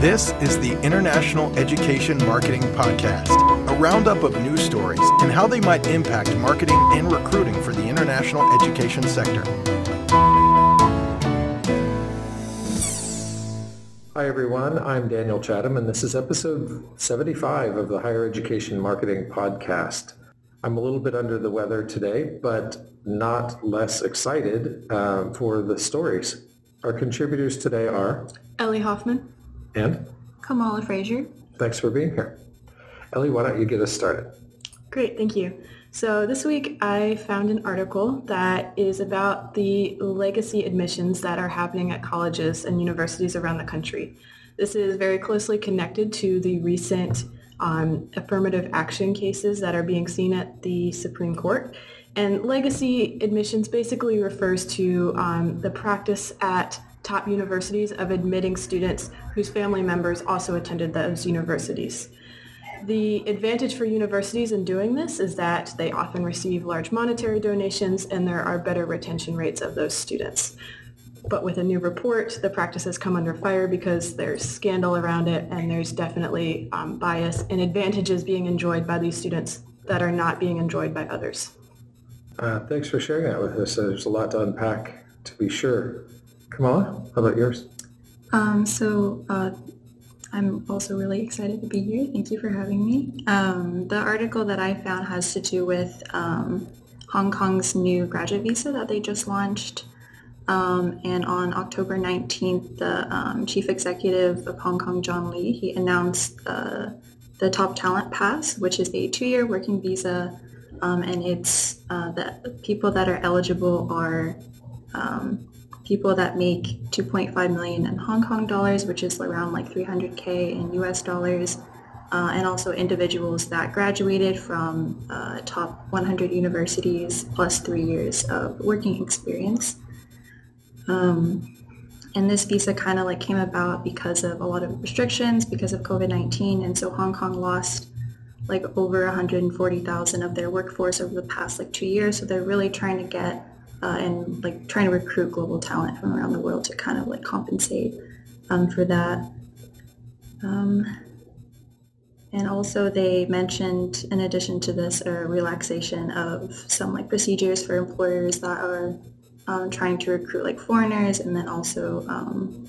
This is the International Education Marketing Podcast, a roundup of news stories and how they might impact marketing and recruiting for the international education sector. Hi, everyone. I'm Daniel Chatham, and this is episode 75 of the Higher Education Marketing Podcast. I'm a little bit under the weather today, but not less excited um, for the stories. Our contributors today are Ellie Hoffman. And? Kamala Frazier. Thanks for being here. Ellie, why don't you get us started? Great, thank you. So this week I found an article that is about the legacy admissions that are happening at colleges and universities around the country. This is very closely connected to the recent um, affirmative action cases that are being seen at the Supreme Court. And legacy admissions basically refers to um, the practice at top universities of admitting students whose family members also attended those universities. The advantage for universities in doing this is that they often receive large monetary donations and there are better retention rates of those students. But with a new report, the practice has come under fire because there's scandal around it and there's definitely um, bias and advantages being enjoyed by these students that are not being enjoyed by others. Uh, thanks for sharing that with us. There's a lot to unpack, to be sure. Kamala, how about yours? Um, so uh, I'm also really excited to be here. Thank you for having me. Um, the article that I found has to do with um, Hong Kong's new graduate visa that they just launched. Um, and on October 19th, the um, chief executive of Hong Kong, John Lee, he announced uh, the Top Talent Pass, which is a two-year working visa, um, and it's uh, the people that are eligible are people that make 2.5 million in Hong Kong dollars, which is around like 300k in US dollars, uh, and also individuals that graduated from uh, top 100 universities plus three years of working experience. Um, and this visa kind of like came about because of a lot of restrictions because of COVID-19, and so Hong Kong lost like over 140,000 of their workforce over the past like two years. So they're really trying to get uh, and like trying to recruit global talent from around the world to kind of like compensate um, for that. Um, and also they mentioned, in addition to this, a relaxation of some like procedures for employers that are um, trying to recruit like foreigners and then also um,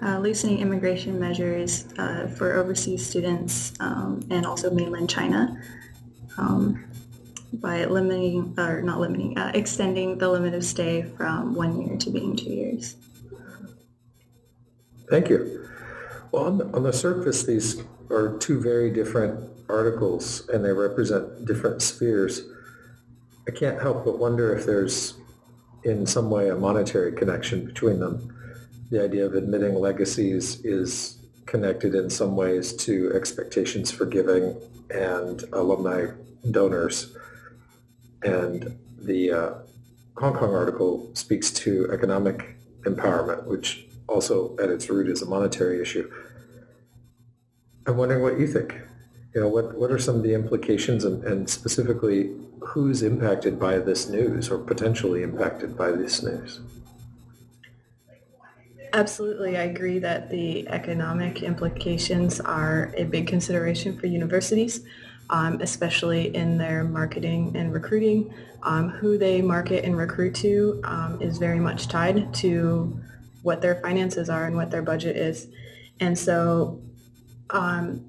uh, loosening immigration measures uh, for overseas students um, and also mainland China. Um, by limiting, or not limiting, uh, extending the limit of stay from one year to being two years. Thank you. Well, on the, on the surface, these are two very different articles, and they represent different spheres. I can't help but wonder if there's, in some way, a monetary connection between them. The idea of admitting legacies is connected in some ways to expectations for giving and alumni donors. And the uh, Hong Kong article speaks to economic empowerment, which also at its root is a monetary issue. I'm wondering what you think. You know, what, what are some of the implications and, and specifically who's impacted by this news or potentially impacted by this news? Absolutely. I agree that the economic implications are a big consideration for universities um, especially in their marketing and recruiting. Um, who they market and recruit to um, is very much tied to what their finances are and what their budget is. And so um,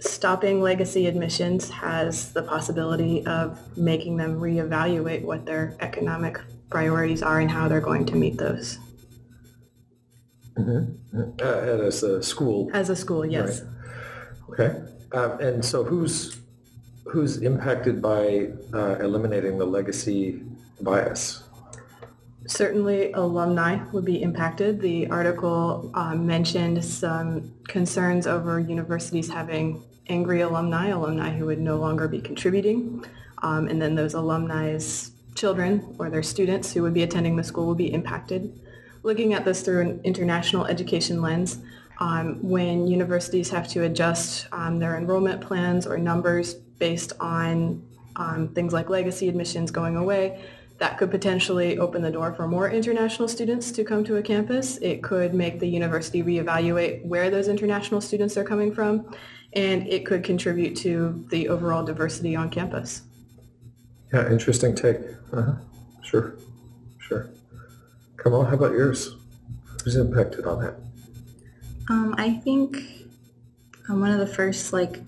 stopping legacy admissions has the possibility of making them reevaluate what their economic priorities are and how they're going to meet those. Mm-hmm. Uh, as a school. As a school, yes. Right. Okay. Um, and so who's who's impacted by uh, eliminating the legacy bias? Certainly alumni would be impacted. The article uh, mentioned some concerns over universities having angry alumni, alumni who would no longer be contributing. Um, and then those alumni's children or their students who would be attending the school would be impacted. Looking at this through an international education lens, um, when universities have to adjust um, their enrollment plans or numbers based on um, things like legacy admissions going away, that could potentially open the door for more international students to come to a campus. It could make the university reevaluate where those international students are coming from, and it could contribute to the overall diversity on campus. Yeah, interesting take. Uh-huh. Sure, sure. Kamala, how about yours? Who's impacted on that? Um, I think um, one of the first like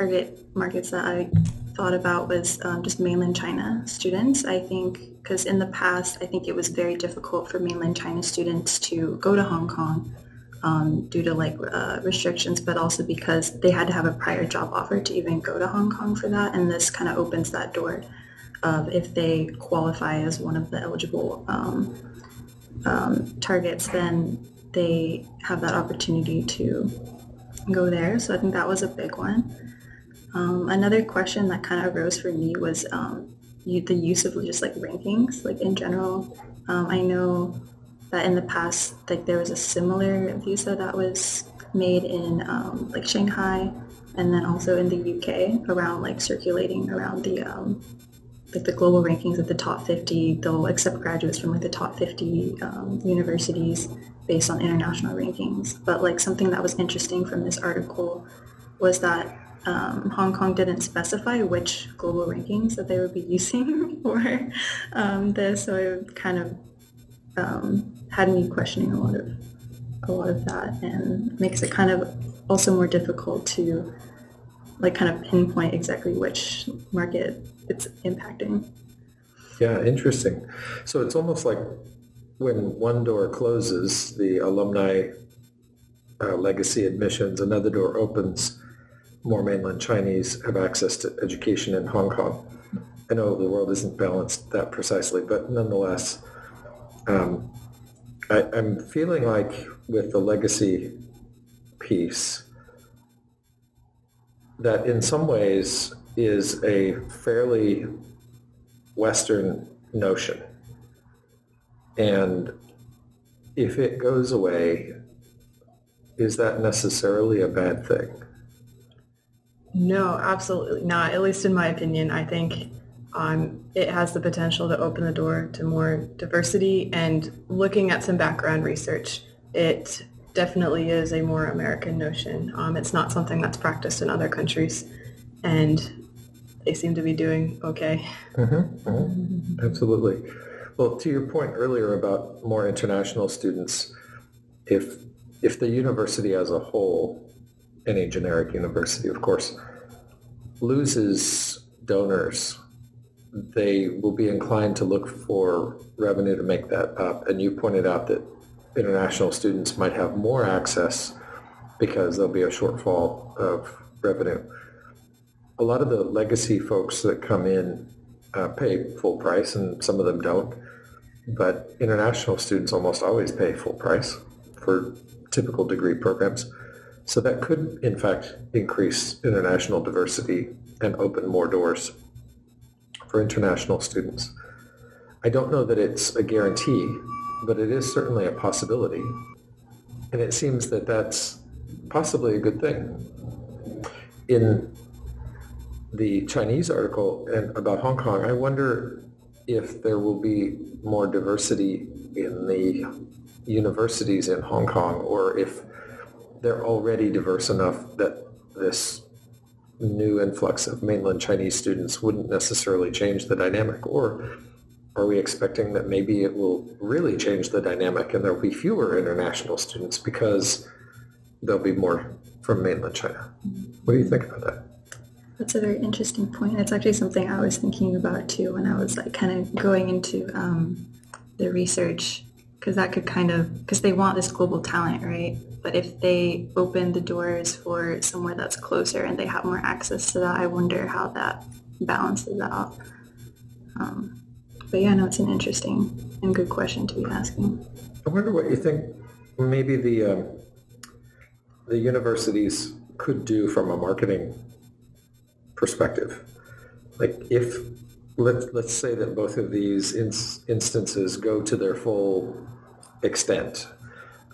target markets that I thought about was um, just mainland China students. I think because in the past, I think it was very difficult for mainland China students to go to Hong Kong um, due to like uh, restrictions, but also because they had to have a prior job offer to even go to Hong Kong for that. And this kind of opens that door of if they qualify as one of the eligible um, um, targets, then they have that opportunity to go there. So I think that was a big one. Um, another question that kind of arose for me was um, you, the use of just like rankings, like in general. Um, I know that in the past, like there was a similar visa that was made in um, like Shanghai, and then also in the UK around like circulating around the um, like the global rankings of the top 50. They'll accept graduates from like the top 50 um, universities based on international rankings. But like something that was interesting from this article was that um, Hong Kong didn't specify which global rankings that they would be using for um, this, so it kind of um, had me questioning a lot of a lot of that, and makes it kind of also more difficult to like kind of pinpoint exactly which market it's impacting. Yeah, interesting. So it's almost like when one door closes, the alumni uh, legacy admissions, another door opens more mainland Chinese have access to education in Hong Kong. I know the world isn't balanced that precisely, but nonetheless, um, I, I'm feeling like with the legacy piece, that in some ways is a fairly Western notion. And if it goes away, is that necessarily a bad thing? No, absolutely not. At least in my opinion, I think um, it has the potential to open the door to more diversity. And looking at some background research, it definitely is a more American notion. Um, it's not something that's practiced in other countries, and they seem to be doing okay. Mm-hmm, mm-hmm. Absolutely. Well, to your point earlier about more international students, if if the university as a whole any generic university, of course, loses donors, they will be inclined to look for revenue to make that up. And you pointed out that international students might have more access because there'll be a shortfall of revenue. A lot of the legacy folks that come in uh, pay full price, and some of them don't. But international students almost always pay full price for typical degree programs. So that could, in fact, increase international diversity and open more doors for international students. I don't know that it's a guarantee, but it is certainly a possibility. And it seems that that's possibly a good thing. In the Chinese article and about Hong Kong, I wonder if there will be more diversity in the universities in Hong Kong or if they're already diverse enough that this new influx of mainland Chinese students wouldn't necessarily change the dynamic? Or are we expecting that maybe it will really change the dynamic and there'll be fewer international students because there'll be more from mainland China? What do you think about that? That's a very interesting point. It's actually something I was thinking about too when I was like kind of going into um, the research because that could kind of because they want this global talent, right? But if they open the doors for somewhere that's closer and they have more access to that, I wonder how that balances out. Um, but yeah, no, it's an interesting and good question to be asking. I wonder what you think maybe the um, the universities could do from a marketing perspective. Like if let, let's say that both of these ins- instances go to their full extent.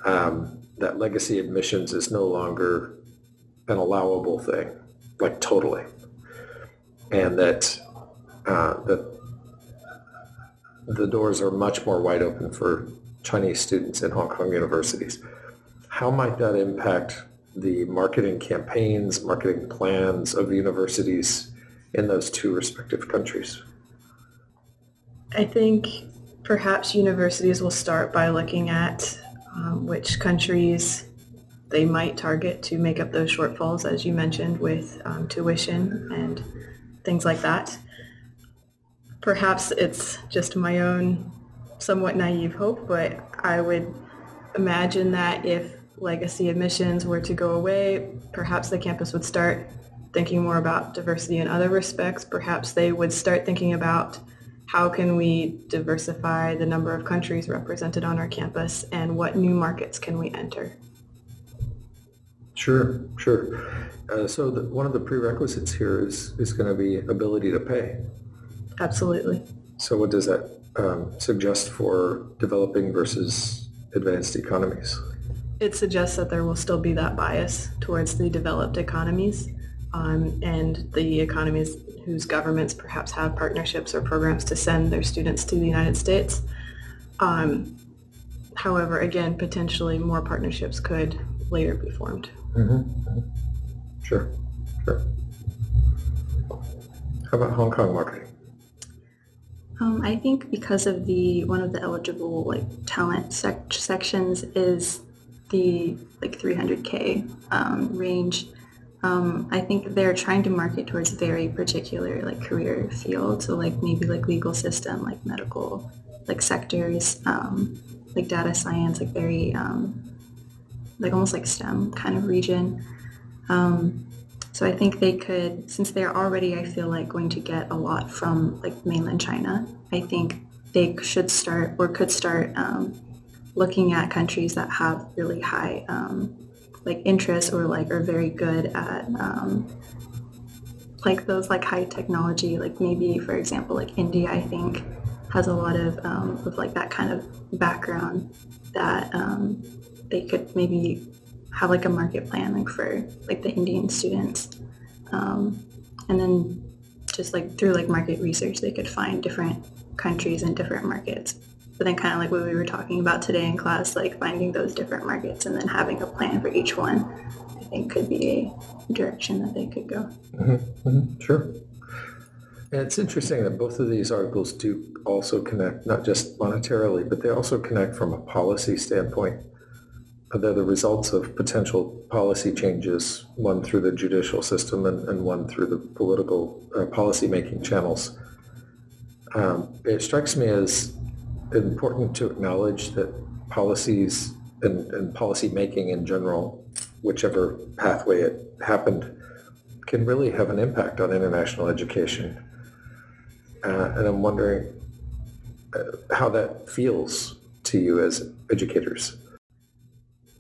Um, that legacy admissions is no longer an allowable thing, like totally, and that uh, that the doors are much more wide open for Chinese students in Hong Kong universities. How might that impact the marketing campaigns, marketing plans of universities in those two respective countries? I think perhaps universities will start by looking at um, which countries they might target to make up those shortfalls, as you mentioned, with um, tuition and things like that. Perhaps it's just my own somewhat naive hope, but I would imagine that if legacy admissions were to go away, perhaps the campus would start thinking more about diversity in other respects. Perhaps they would start thinking about how can we diversify the number of countries represented on our campus and what new markets can we enter. Sure, sure. Uh, so the, one of the prerequisites here is, is going to be ability to pay. Absolutely. So what does that um, suggest for developing versus advanced economies? It suggests that there will still be that bias towards the developed economies um, and the economies whose governments perhaps have partnerships or programs to send their students to the United States. Um, however, again, potentially more partnerships could later be formed. Mm-hmm. Sure, sure. How about Hong Kong marketing? Um, I think because of the one of the eligible like talent sec- sections is the like 300k um, range. Um, I think they're trying to market towards very particular like career fields, so like maybe like legal system, like medical, like sectors, um, like data science, like very um, like almost like STEM kind of region. Um, so I think they could, since they're already, I feel like going to get a lot from like mainland China. I think they should start or could start um, looking at countries that have really high um, like interest or like are very good at um, like those like high technology. Like maybe for example, like India, I think has a lot of um, of like that kind of background that um, they could maybe have like a market plan like for like the Indian students. Um, and then just like through like market research, they could find different countries and different markets. But then kind of like what we were talking about today in class, like finding those different markets and then having a plan for each one, I think could be a direction that they could go. Mm-hmm. Mm-hmm. Sure. And it's interesting that both of these articles do also connect, not just monetarily, but they also connect from a policy standpoint. They're the results of potential policy changes, one through the judicial system and, and one through the political uh, policy-making channels. Um, it strikes me as important to acknowledge that policies and, and policy making in general, whichever pathway it happened, can really have an impact on international education. Uh, and I'm wondering uh, how that feels to you as educators.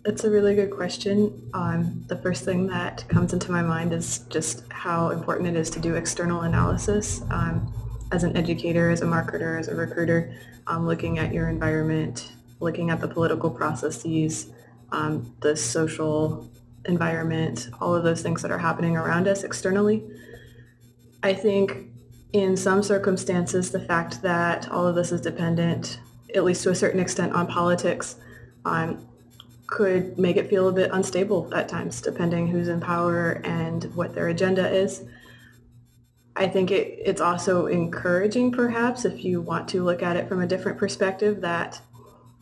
It's a really good question. Um, the first thing that comes into my mind is just how important it is to do external analysis. Um, as an educator, as a marketer, as a recruiter, um, looking at your environment, looking at the political processes, um, the social environment, all of those things that are happening around us externally. I think in some circumstances, the fact that all of this is dependent, at least to a certain extent, on politics, um, could make it feel a bit unstable at times, depending who's in power and what their agenda is. I think it, it's also encouraging, perhaps, if you want to look at it from a different perspective, that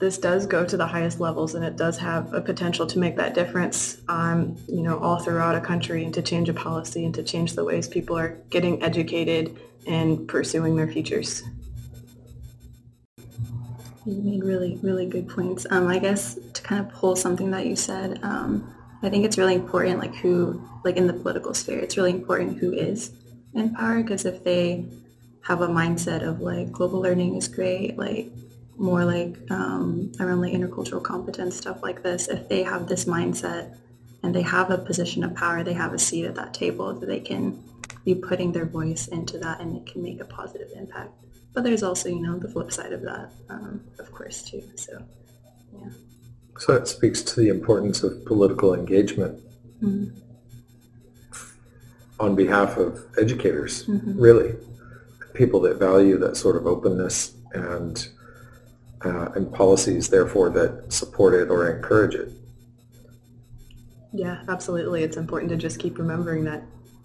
this does go to the highest levels and it does have a potential to make that difference, um, you know, all throughout a country and to change a policy and to change the ways people are getting educated and pursuing their futures. You made really, really good points. Um, I guess to kind of pull something that you said, um, I think it's really important, like who, like in the political sphere, it's really important who is in power because if they have a mindset of like global learning is great, like more like um, around like intercultural competence stuff like this, if they have this mindset and they have a position of power, they have a seat at that table that they can be putting their voice into that and it can make a positive impact. But there's also, you know, the flip side of that, um, of course, too. So, yeah. So that speaks to the importance of political engagement mm-hmm. On behalf of educators, mm-hmm. really, people that value that sort of openness and uh, and policies, therefore, that support it or encourage it. Yeah, absolutely. It's important to just keep remembering that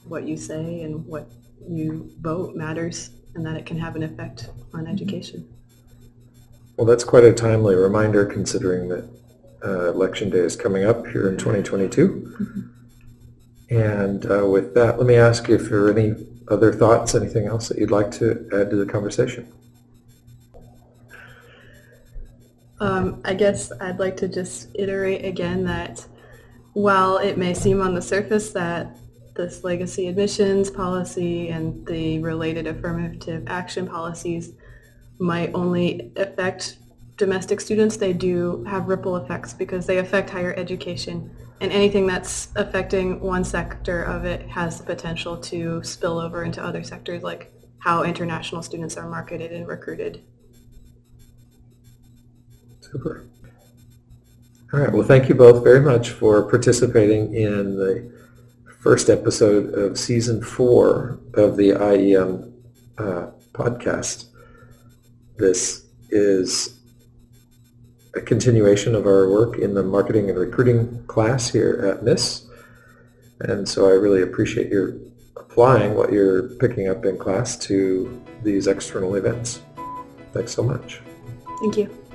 what you say and what you vote matters and that it can have an effect on education. Well, that's quite a timely reminder considering that uh, election day is coming up here in 2022. And uh, with that, let me ask you if there are any other thoughts, anything else that you'd like to add to the conversation? Um, I guess I'd like to just iterate again that while it may seem on the surface that this legacy admissions policy and the related affirmative action policies might only affect domestic students, they do have ripple effects because they affect higher education. And anything that's affecting one sector of it has the potential to spill over into other sectors like how international students are marketed and recruited. Super. All right. Well, thank you both very much for participating in the first episode of season four of the IEM uh, podcast. This is a continuation of our work in the marketing and recruiting class here at MIS. And so I really appreciate your applying what you're picking up in class to these external events. Thanks so much. Thank you.